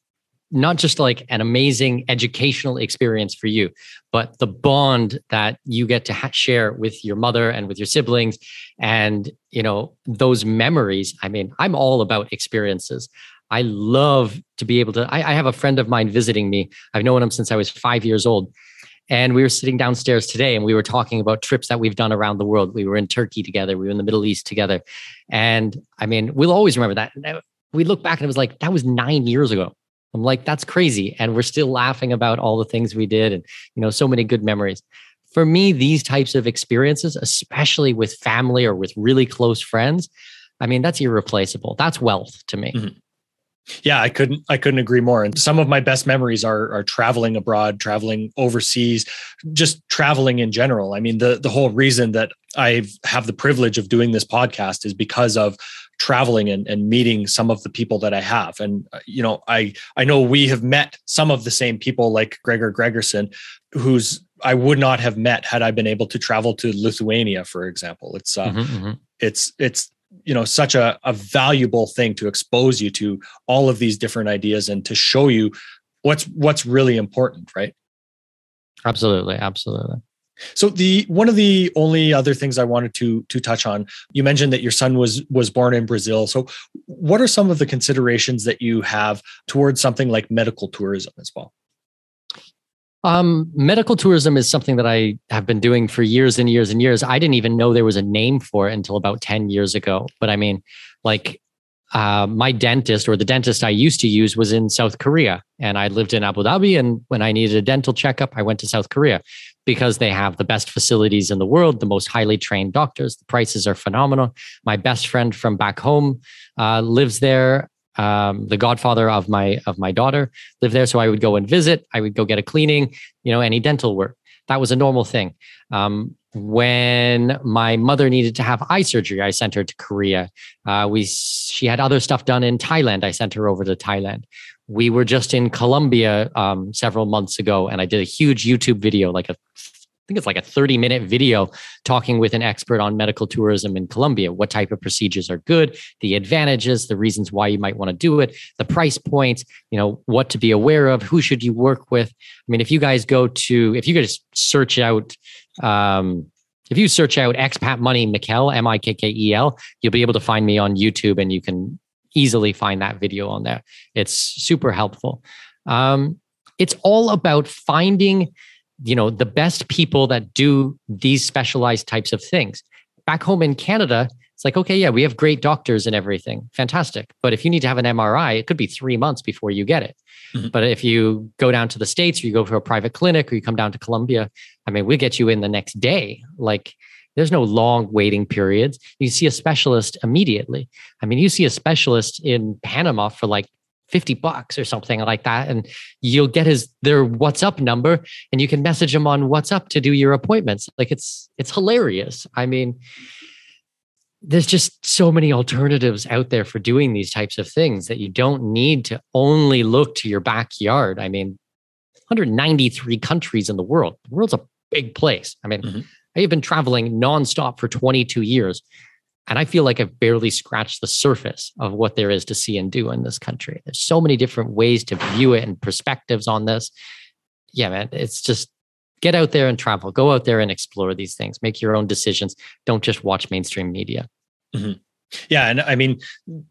not just like an amazing educational experience for you, but the bond that you get to ha- share with your mother and with your siblings and, you know, those memories. I mean, I'm all about experiences. I love to be able to. I, I have a friend of mine visiting me. I've known him since I was five years old. And we were sitting downstairs today and we were talking about trips that we've done around the world. We were in Turkey together, we were in the Middle East together. And I mean, we'll always remember that. We look back and it was like, that was nine years ago. I'm like, that's crazy. And we're still laughing about all the things we did and, you know, so many good memories. For me, these types of experiences, especially with family or with really close friends, I mean, that's irreplaceable. That's wealth to me. Mm-hmm. Yeah, I couldn't I couldn't agree more. And some of my best memories are are traveling abroad, traveling overseas, just traveling in general. I mean, the the whole reason that I have the privilege of doing this podcast is because of traveling and, and meeting some of the people that I have. And uh, you know, I I know we have met some of the same people like Gregor Gregersen, who's I would not have met had I been able to travel to Lithuania, for example. It's uh, mm-hmm, mm-hmm. it's it's you know such a, a valuable thing to expose you to all of these different ideas and to show you what's what's really important, right? Absolutely, absolutely. So the one of the only other things I wanted to to touch on, you mentioned that your son was was born in Brazil. So what are some of the considerations that you have towards something like medical tourism as well? Um, medical tourism is something that I have been doing for years and years and years. I didn't even know there was a name for it until about 10 years ago. But I mean, like uh, my dentist or the dentist I used to use was in South Korea, and I lived in Abu Dhabi. And when I needed a dental checkup, I went to South Korea because they have the best facilities in the world, the most highly trained doctors. The prices are phenomenal. My best friend from back home uh, lives there. Um, the godfather of my of my daughter lived there, so I would go and visit. I would go get a cleaning, you know, any dental work. That was a normal thing. Um, when my mother needed to have eye surgery, I sent her to Korea. Uh, we she had other stuff done in Thailand. I sent her over to Thailand. We were just in Colombia um, several months ago, and I did a huge YouTube video, like a I think it's like a 30 minute video talking with an expert on medical tourism in Colombia. What type of procedures are good, the advantages, the reasons why you might want to do it, the price points, you know, what to be aware of, who should you work with. I mean, if you guys go to, if you just search out um, if you search out expat money Mikkel, M I K K E L, you'll be able to find me on YouTube and you can easily find that video on there. It's super helpful. Um, it's all about finding, you know, the best people that do these specialized types of things. Back home in Canada, it's like, okay, yeah, we have great doctors and everything. Fantastic. But if you need to have an MRI, it could be three months before you get it. Mm-hmm. But if you go down to the States or you go to a private clinic or you come down to Colombia, I mean, we get you in the next day. Like, there's no long waiting periods. You see a specialist immediately. I mean, you see a specialist in Panama for like 50 bucks or something like that. And you'll get his their WhatsApp number and you can message him on WhatsApp to do your appointments. Like it's it's hilarious. I mean, there's just so many alternatives out there for doing these types of things that you don't need to only look to your backyard. I mean, 193 countries in the world. The world's a big place. I mean, mm-hmm. I have been traveling nonstop for 22 years, and I feel like I've barely scratched the surface of what there is to see and do in this country. There's so many different ways to view it and perspectives on this. Yeah, man, it's just get out there and travel go out there and explore these things make your own decisions don't just watch mainstream media mm-hmm. yeah and i mean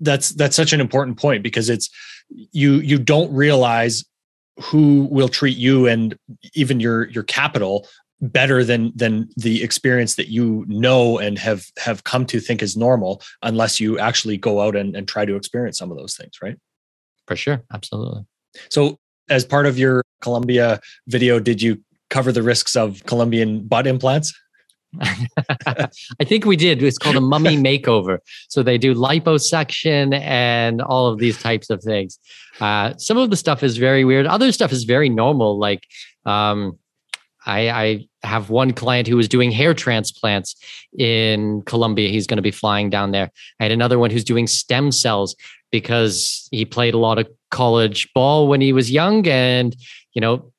that's that's such an important point because it's you you don't realize who will treat you and even your your capital better than than the experience that you know and have have come to think is normal unless you actually go out and, and try to experience some of those things right for sure absolutely so as part of your Colombia video, did you cover the risks of Colombian butt implants? I think we did. It's called a mummy makeover. So they do liposuction and all of these types of things. Uh, some of the stuff is very weird. Other stuff is very normal. Like um, I, I have one client who was doing hair transplants in Colombia. He's going to be flying down there. I had another one who's doing stem cells because he played a lot of college ball when he was young and you know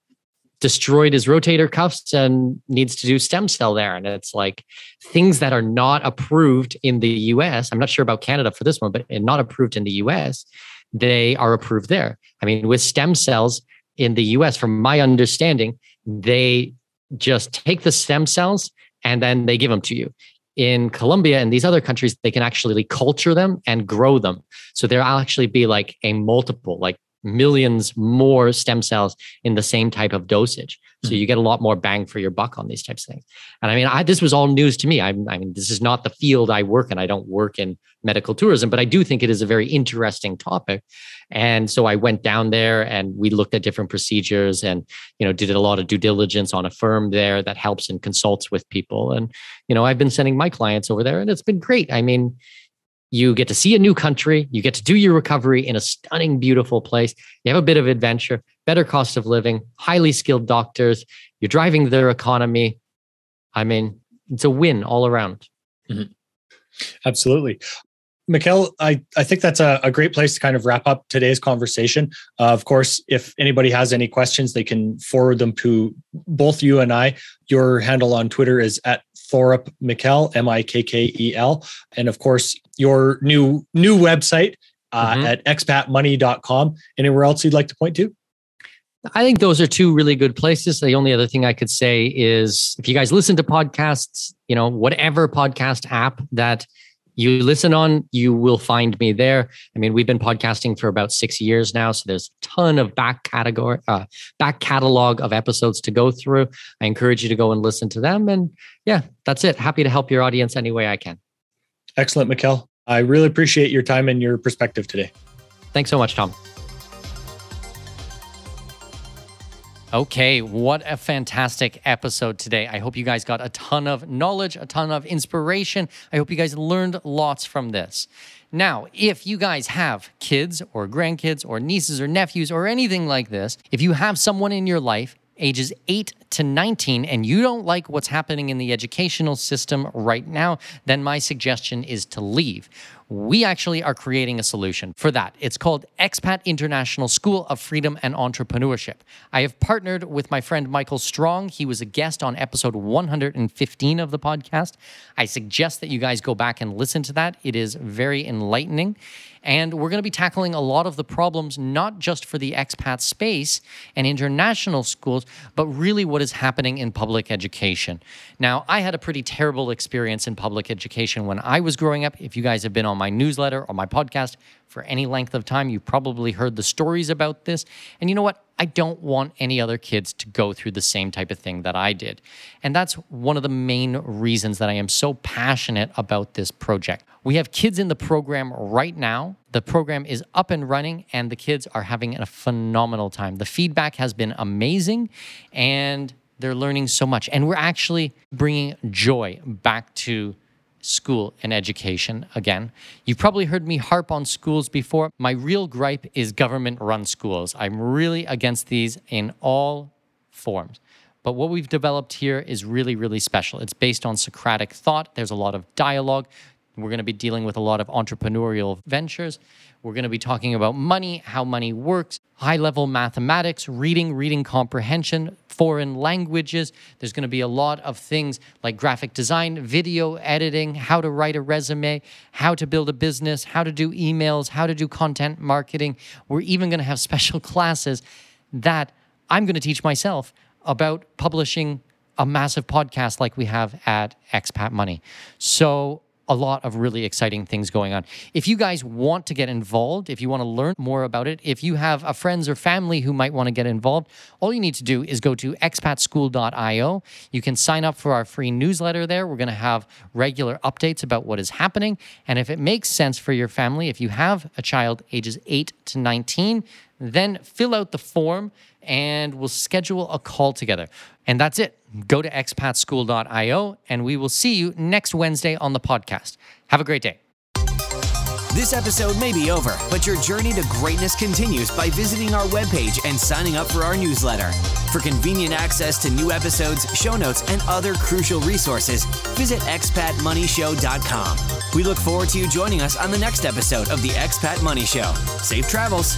destroyed his rotator cuffs and needs to do stem cell there. And it's like things that are not approved in the US. I'm not sure about Canada for this one, but not approved in the US, they are approved there. I mean, with stem cells in the US, from my understanding, they just take the stem cells and then they give them to you. In Colombia and these other countries, they can actually culture them and grow them. So there'll actually be like a multiple, like millions more stem cells in the same type of dosage. So hmm. you get a lot more bang for your buck on these types of things. And I mean, I, this was all news to me. I, I mean, this is not the field I work in. I don't work in medical tourism, but I do think it is a very interesting topic. And so I went down there and we looked at different procedures and, you know, did a lot of due diligence on a firm there that helps and consults with people. And, you know, I've been sending my clients over there and it's been great. I mean, you get to see a new country. You get to do your recovery in a stunning, beautiful place. You have a bit of adventure, better cost of living, highly skilled doctors. You're driving their economy. I mean, it's a win all around. Mm-hmm. Absolutely. Mikkel, I, I think that's a, a, great place to kind of wrap up today's conversation. Uh, of course, if anybody has any questions, they can forward them to both you and I. Your handle on Twitter is at Thorup Mikkel, M I K K E L. And of course, your new new website uh, mm-hmm. at expatmoney.com. Anywhere else you'd like to point to? I think those are two really good places. The only other thing I could say is if you guys listen to podcasts, you know, whatever podcast app that you listen on, you will find me there. I mean, we've been podcasting for about six years now, so there's a ton of back category, uh, back catalog of episodes to go through. I encourage you to go and listen to them. And yeah, that's it. Happy to help your audience any way I can. Excellent, Mikkel. I really appreciate your time and your perspective today. Thanks so much, Tom. Okay, what a fantastic episode today. I hope you guys got a ton of knowledge, a ton of inspiration. I hope you guys learned lots from this. Now, if you guys have kids or grandkids or nieces or nephews or anything like this, if you have someone in your life ages 8 to 19 and you don't like what's happening in the educational system right now, then my suggestion is to leave we actually are creating a solution for that. It's called Expat International School of Freedom and Entrepreneurship. I have partnered with my friend Michael Strong. He was a guest on episode 115 of the podcast. I suggest that you guys go back and listen to that. It is very enlightening. And we're going to be tackling a lot of the problems, not just for the expat space and international schools, but really what is happening in public education. Now, I had a pretty terrible experience in public education when I was growing up. If you guys have been on my newsletter or my podcast for any length of time, you probably heard the stories about this. And you know what? I don't want any other kids to go through the same type of thing that I did. And that's one of the main reasons that I am so passionate about this project. We have kids in the program right now. The program is up and running, and the kids are having a phenomenal time. The feedback has been amazing, and they're learning so much. And we're actually bringing joy back to school and education again. You've probably heard me harp on schools before. My real gripe is government run schools. I'm really against these in all forms. But what we've developed here is really, really special. It's based on Socratic thought. There's a lot of dialogue. We're going to be dealing with a lot of entrepreneurial ventures. We're going to be talking about money, how money works, high level mathematics, reading, reading comprehension, foreign languages. There's going to be a lot of things like graphic design, video editing, how to write a resume, how to build a business, how to do emails, how to do content marketing. We're even going to have special classes that I'm going to teach myself about publishing a massive podcast like we have at Expat Money. So a lot of really exciting things going on. If you guys want to get involved, if you want to learn more about it, if you have a friends or family who might want to get involved, all you need to do is go to expatschool.io. You can sign up for our free newsletter there. We're going to have regular updates about what is happening. And if it makes sense for your family, if you have a child ages 8 to 19, then fill out the form and we'll schedule a call together. And that's it. Go to expatschool.io and we will see you next Wednesday on the podcast. Have a great day. This episode may be over, but your journey to greatness continues by visiting our webpage and signing up for our newsletter. For convenient access to new episodes, show notes, and other crucial resources, visit expatmoneyshow.com. We look forward to you joining us on the next episode of the Expat Money Show. Safe travels.